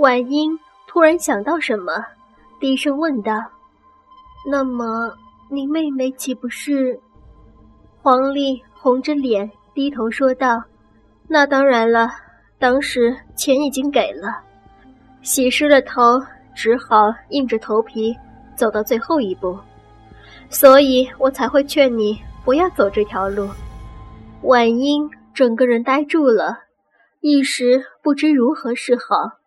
婉英突然想到什么，低声问道：“那么，你妹妹岂不是？”黄丽红着脸低头说道：“那当然了，当时钱已经给了。”洗湿了头，只好硬着头皮走到最后一步，所以我才会劝你不要走这条路。婉英整个人呆住了，一时不知如何是好。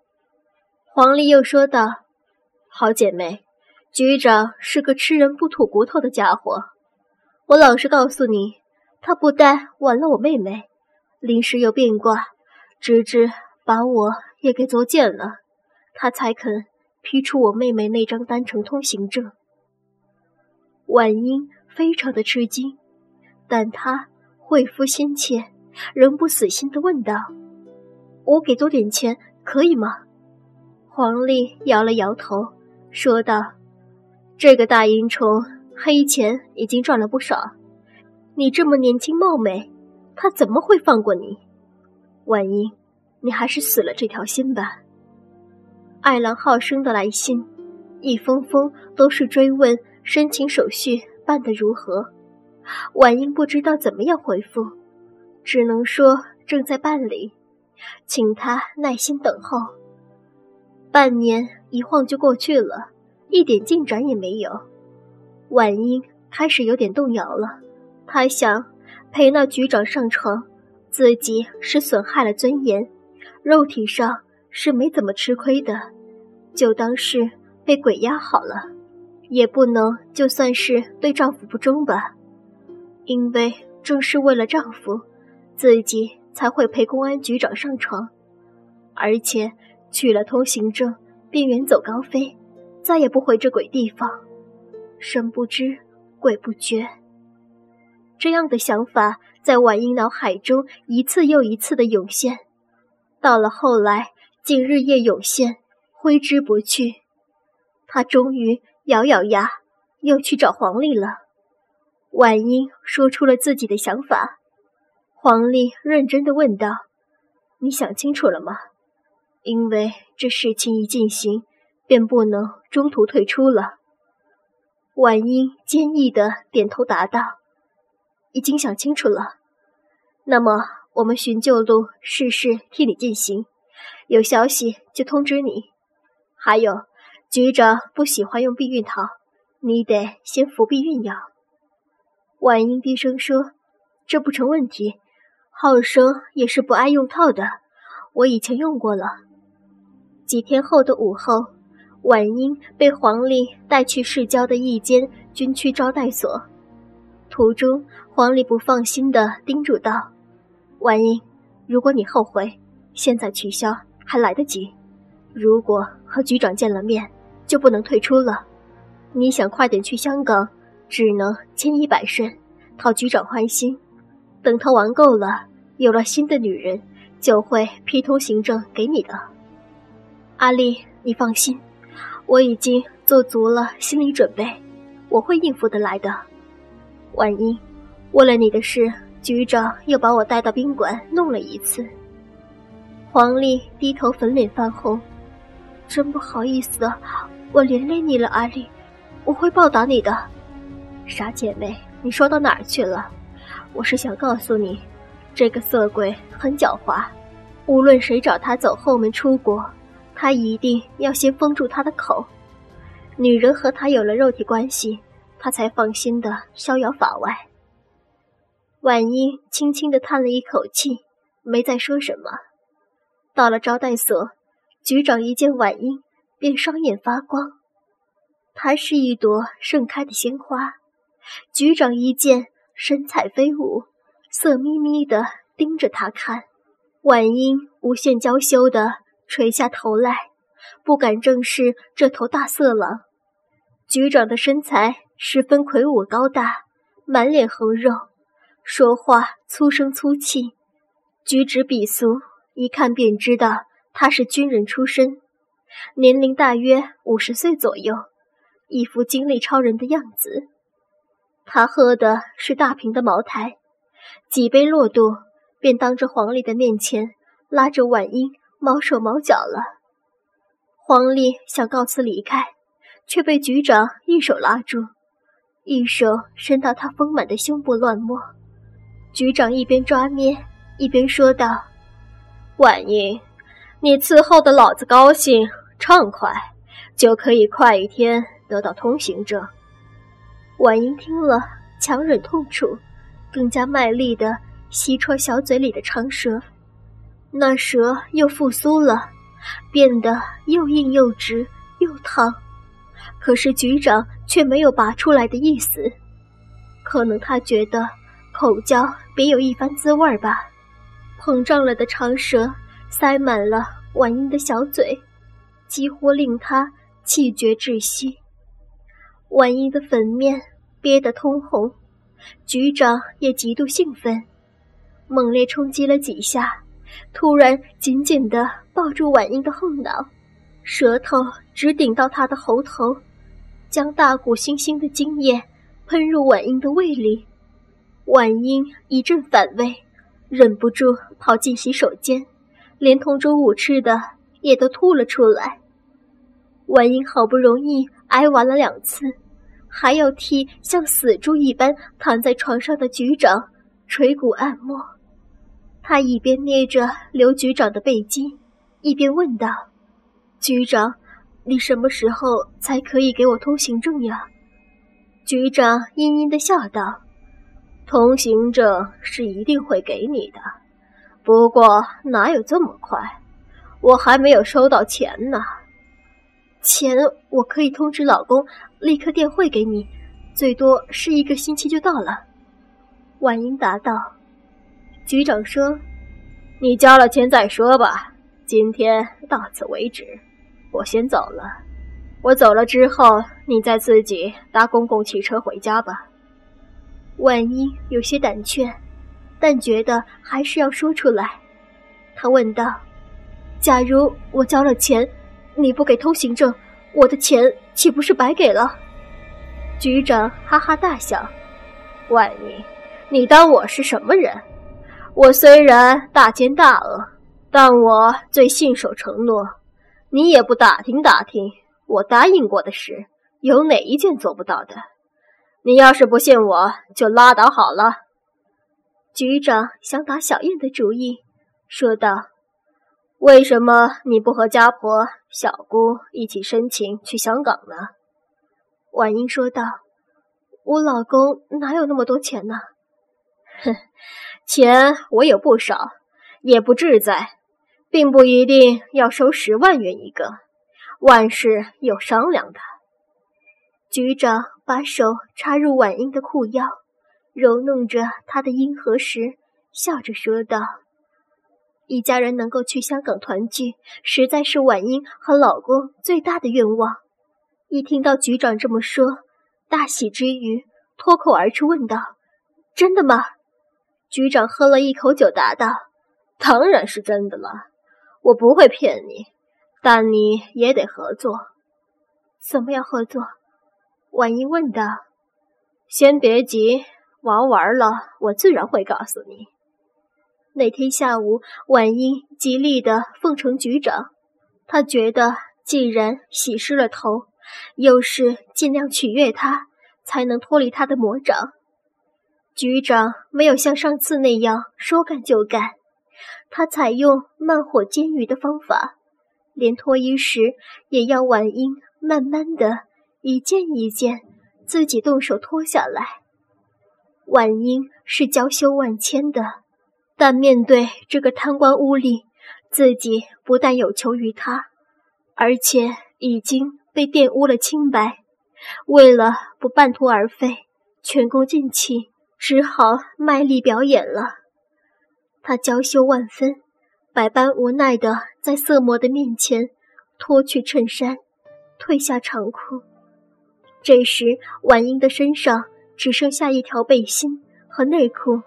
黄丽又说道：“好姐妹，局长是个吃人不吐骨头的家伙。我老实告诉你，他不但玩了我妹妹，临时又变卦，直至把我也给作践了，他才肯批出我妹妹那张单程通行证。”婉英非常的吃惊，但她恢复心切，仍不死心的问道：“我给多点钱可以吗？”黄丽摇了摇头，说道：“这个大淫虫黑钱已经赚了不少，你这么年轻貌美，他怎么会放过你？婉英，你还是死了这条心吧。”爱郎好生的来信，一封封都是追问申请手续办得如何。婉英不知道怎么样回复，只能说正在办理，请他耐心等候。半年一晃就过去了，一点进展也没有。婉英开始有点动摇了。她想陪那局长上床，自己是损害了尊严，肉体上是没怎么吃亏的，就当是被鬼压好了，也不能就算是对丈夫不忠吧。因为正是为了丈夫，自己才会陪公安局长上床，而且。取了通行证，便远走高飞，再也不回这鬼地方。神不知鬼不觉，这样的想法在婉英脑海中一次又一次的涌现。到了后来，竟日夜涌现，挥之不去。他终于咬咬牙，又去找黄丽了。婉英说出了自己的想法。黄丽认真的问道：“你想清楚了吗？”因为这事情一进行，便不能中途退出了。婉英坚毅的点头答道：“已经想清楚了。那么我们寻旧路事事替你进行，有消息就通知你。还有，局长不喜欢用避孕套，你得先服避孕药。”婉英低声说：“这不成问题，浩生也是不爱用套的，我以前用过了。”几天后的午后，婉英被黄丽带去市郊的一间军区招待所。途中，黄丽不放心地叮嘱道：“婉英，如果你后悔，现在取消还来得及；如果和局长见了面，就不能退出了。你想快点去香港，只能千依百顺，讨局长欢心。等他玩够了，有了新的女人，就会批通行证给你的。”阿丽，你放心，我已经做足了心理准备，我会应付得来的。婉英，为了你的事，局长又把我带到宾馆弄了一次。黄丽低头，粉脸泛红，真不好意思，我连累你了，阿丽，我会报答你的。傻姐妹，你说到哪儿去了？我是想告诉你，这个色鬼很狡猾，无论谁找他走后门出国。他一定要先封住他的口，女人和他有了肉体关系，他才放心的逍遥法外。婉英轻轻的叹了一口气，没再说什么。到了招待所，局长一见婉英，便双眼发光。她是一朵盛开的鲜花，局长一见，神采飞舞，色眯眯的盯着他看。婉英无限娇羞的。垂下头来，不敢正视这头大色狼。局长的身材十分魁梧高大，满脸横肉，说话粗声粗气，举止鄙俗，一看便知道他是军人出身，年龄大约五十岁左右，一副精力超人的样子。他喝的是大瓶的茅台，几杯落肚，便当着黄丽的面前拉着婉英。毛手毛脚了，黄丽想告辞离开，却被局长一手拉住，一手伸到他丰满的胸部乱摸。局长一边抓捏，一边说道：“婉英，你伺候的老子高兴畅快，就可以快一天得到通行证。”婉英听了，强忍痛楚，更加卖力的吸戳小嘴里的长舌，那蛇又复苏了。变得又硬又直又烫，可是局长却没有拔出来的意思。可能他觉得口交别有一番滋味吧。膨胀了的长舌塞满了婉英的小嘴，几乎令他气绝窒息。婉英的粉面憋得通红，局长也极度兴奋，猛烈冲击了几下。突然，紧紧地抱住婉英的后脑，舌头直顶到她的喉头，将大股腥腥的精液喷入婉英的胃里。婉英一阵反胃，忍不住跑进洗手间，连同中午吃的也都吐了出来。婉英好不容易挨完了两次，还要替像死猪一般躺在床上的局长捶骨按摩。他一边捏着刘局长的背巾，一边问道：“局长，你什么时候才可以给我通行证呀？”局长阴阴的笑道：“通行证是一定会给你的，不过哪有这么快？我还没有收到钱呢。钱我可以通知老公立刻电汇给你，最多是一个星期就到了。”婉英答道。局长说：“你交了钱再说吧，今天到此为止，我先走了。我走了之后，你再自己搭公共汽车回家吧。”万一有些胆怯，但觉得还是要说出来。他问道：“假如我交了钱，你不给通行证，我的钱岂不是白给了？”局长哈哈大笑：“万一，你当我是什么人？”我虽然大奸大恶，但我最信守承诺。你也不打听打听，我答应过的事有哪一件做不到的？你要是不信我，就拉倒好了。局长想打小燕的主意，说道：“为什么你不和家婆、小姑一起申请去香港呢？”婉英说道：“我老公哪有那么多钱呢？”哼。钱我有不少，也不志在，并不一定要收十万元一个，万事有商量的。局长把手插入婉英的裤腰，揉弄着她的阴核时，笑着说道：“一家人能够去香港团聚，实在是婉英和老公最大的愿望。”一听到局长这么说，大喜之余，脱口而出问道：“真的吗？”局长喝了一口酒，答道：“当然是真的了，我不会骗你，但你也得合作。”“怎么样合作？”婉英问道。“先别急，玩完了我自然会告诉你。”那天下午，婉英极力的奉承局长，他觉得既然洗湿了头，又是尽量取悦他，才能脱离他的魔掌。局长没有像上次那样说干就干，他采用慢火煎鱼的方法，连脱衣时也要婉英慢慢的一件一件自己动手脱下来。婉英是娇羞万千的，但面对这个贪官污吏，自己不但有求于他，而且已经被玷污了清白。为了不半途而废，前功尽弃。只好卖力表演了。他娇羞万分，百般无奈的在色魔的面前脱去衬衫，褪下长裤。这时，婉英的身上只剩下一条背心和内裤。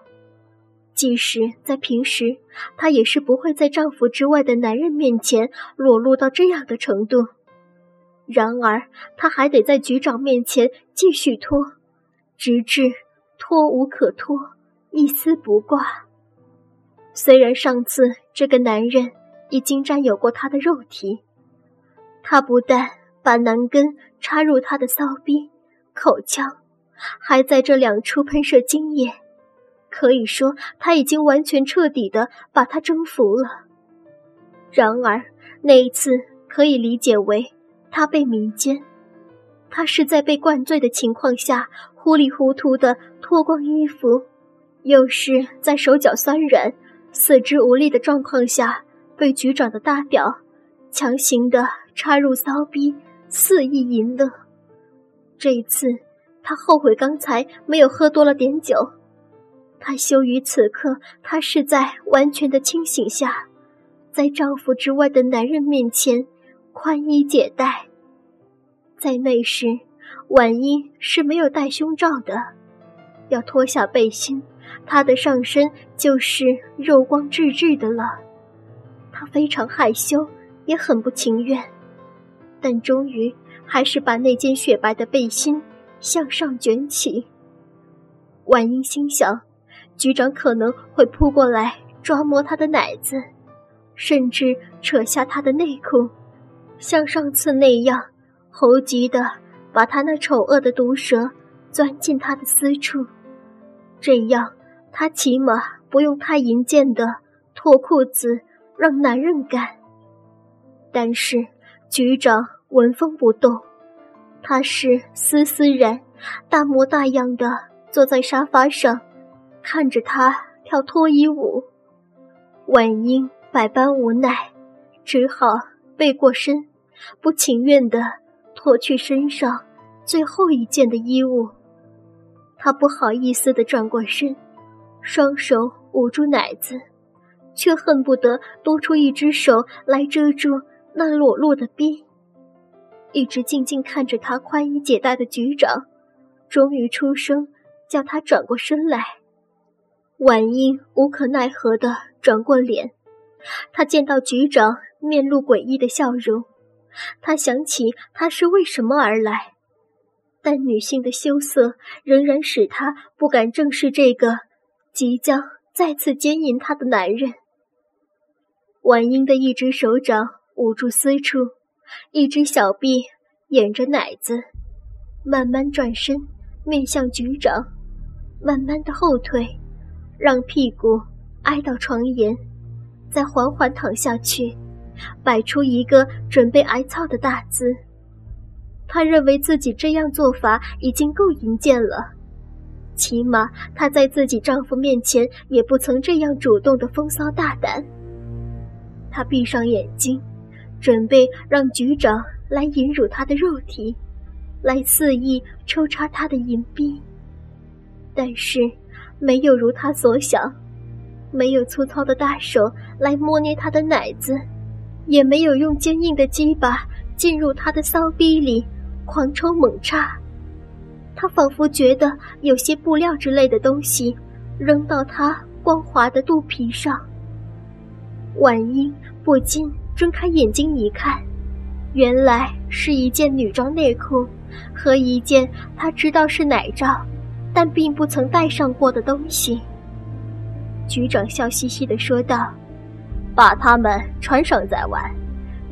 即使在平时，她也是不会在丈夫之外的男人面前裸露到这样的程度。然而，她还得在局长面前继续脱，直至。脱无可脱，一丝不挂。虽然上次这个男人已经占有过她的肉体，他不但把男根插入他的骚逼、口腔，还在这两处喷射精液，可以说他已经完全彻底的把他征服了。然而那一次可以理解为他被迷奸，他是在被灌醉的情况下糊里糊涂的脱光衣服，又是在手脚酸软、四肢无力的状况下被局长的大屌强行的插入骚逼。肆意淫乐。这一次，她后悔刚才没有喝多了点酒。她羞于此刻，她是在完全的清醒下，在丈夫之外的男人面前宽衣解带。在那时，婉英是没有戴胸罩的，要脱下背心，她的上身就是肉光炙炙的了。她非常害羞，也很不情愿。但终于还是把那件雪白的背心向上卷起。婉英心想，局长可能会扑过来抓摸她的奶子，甚至扯下她的内裤，像上次那样猴急的把他那丑恶的毒舌钻进他的私处。这样，他起码不用太淫贱的脱裤子让男人干。但是。局长纹风不动，他是丝丝然，大模大样的坐在沙发上，看着他跳脱衣舞。婉英百般无奈，只好背过身，不情愿的脱去身上最后一件的衣物。他不好意思的转过身，双手捂住奶子，却恨不得多出一只手来遮住。那裸露的逼，一直静静看着他宽衣解带的局长，终于出声叫他转过身来。婉英无可奈何地转过脸，她见到局长面露诡异的笑容，她想起他是为什么而来，但女性的羞涩仍然使她不敢正视这个即将再次奸淫她的男人。婉英的一只手掌。捂住私处，一只小臂掩着奶子，慢慢转身面向局长，慢慢的后退，让屁股挨到床沿，再缓缓躺下去，摆出一个准备挨操的大姿。他认为自己这样做法已经够淫贱了，起码她在自己丈夫面前也不曾这样主动的风骚大胆。她闭上眼睛。准备让局长来引辱他的肉体，来肆意抽插他的银币，但是没有如他所想，没有粗糙的大手来摸捏他的奶子，也没有用坚硬的鸡巴进入他的骚逼里狂抽猛插。他仿佛觉得有些布料之类的东西扔到他光滑的肚皮上，婉英不禁。睁开眼睛一看，原来是一件女装内裤和一件他知道是奶罩，但并不曾戴上过的东西。局长笑嘻嘻地说道：“把它们穿上再玩，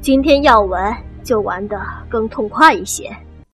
今天要玩就玩得更痛快一些。”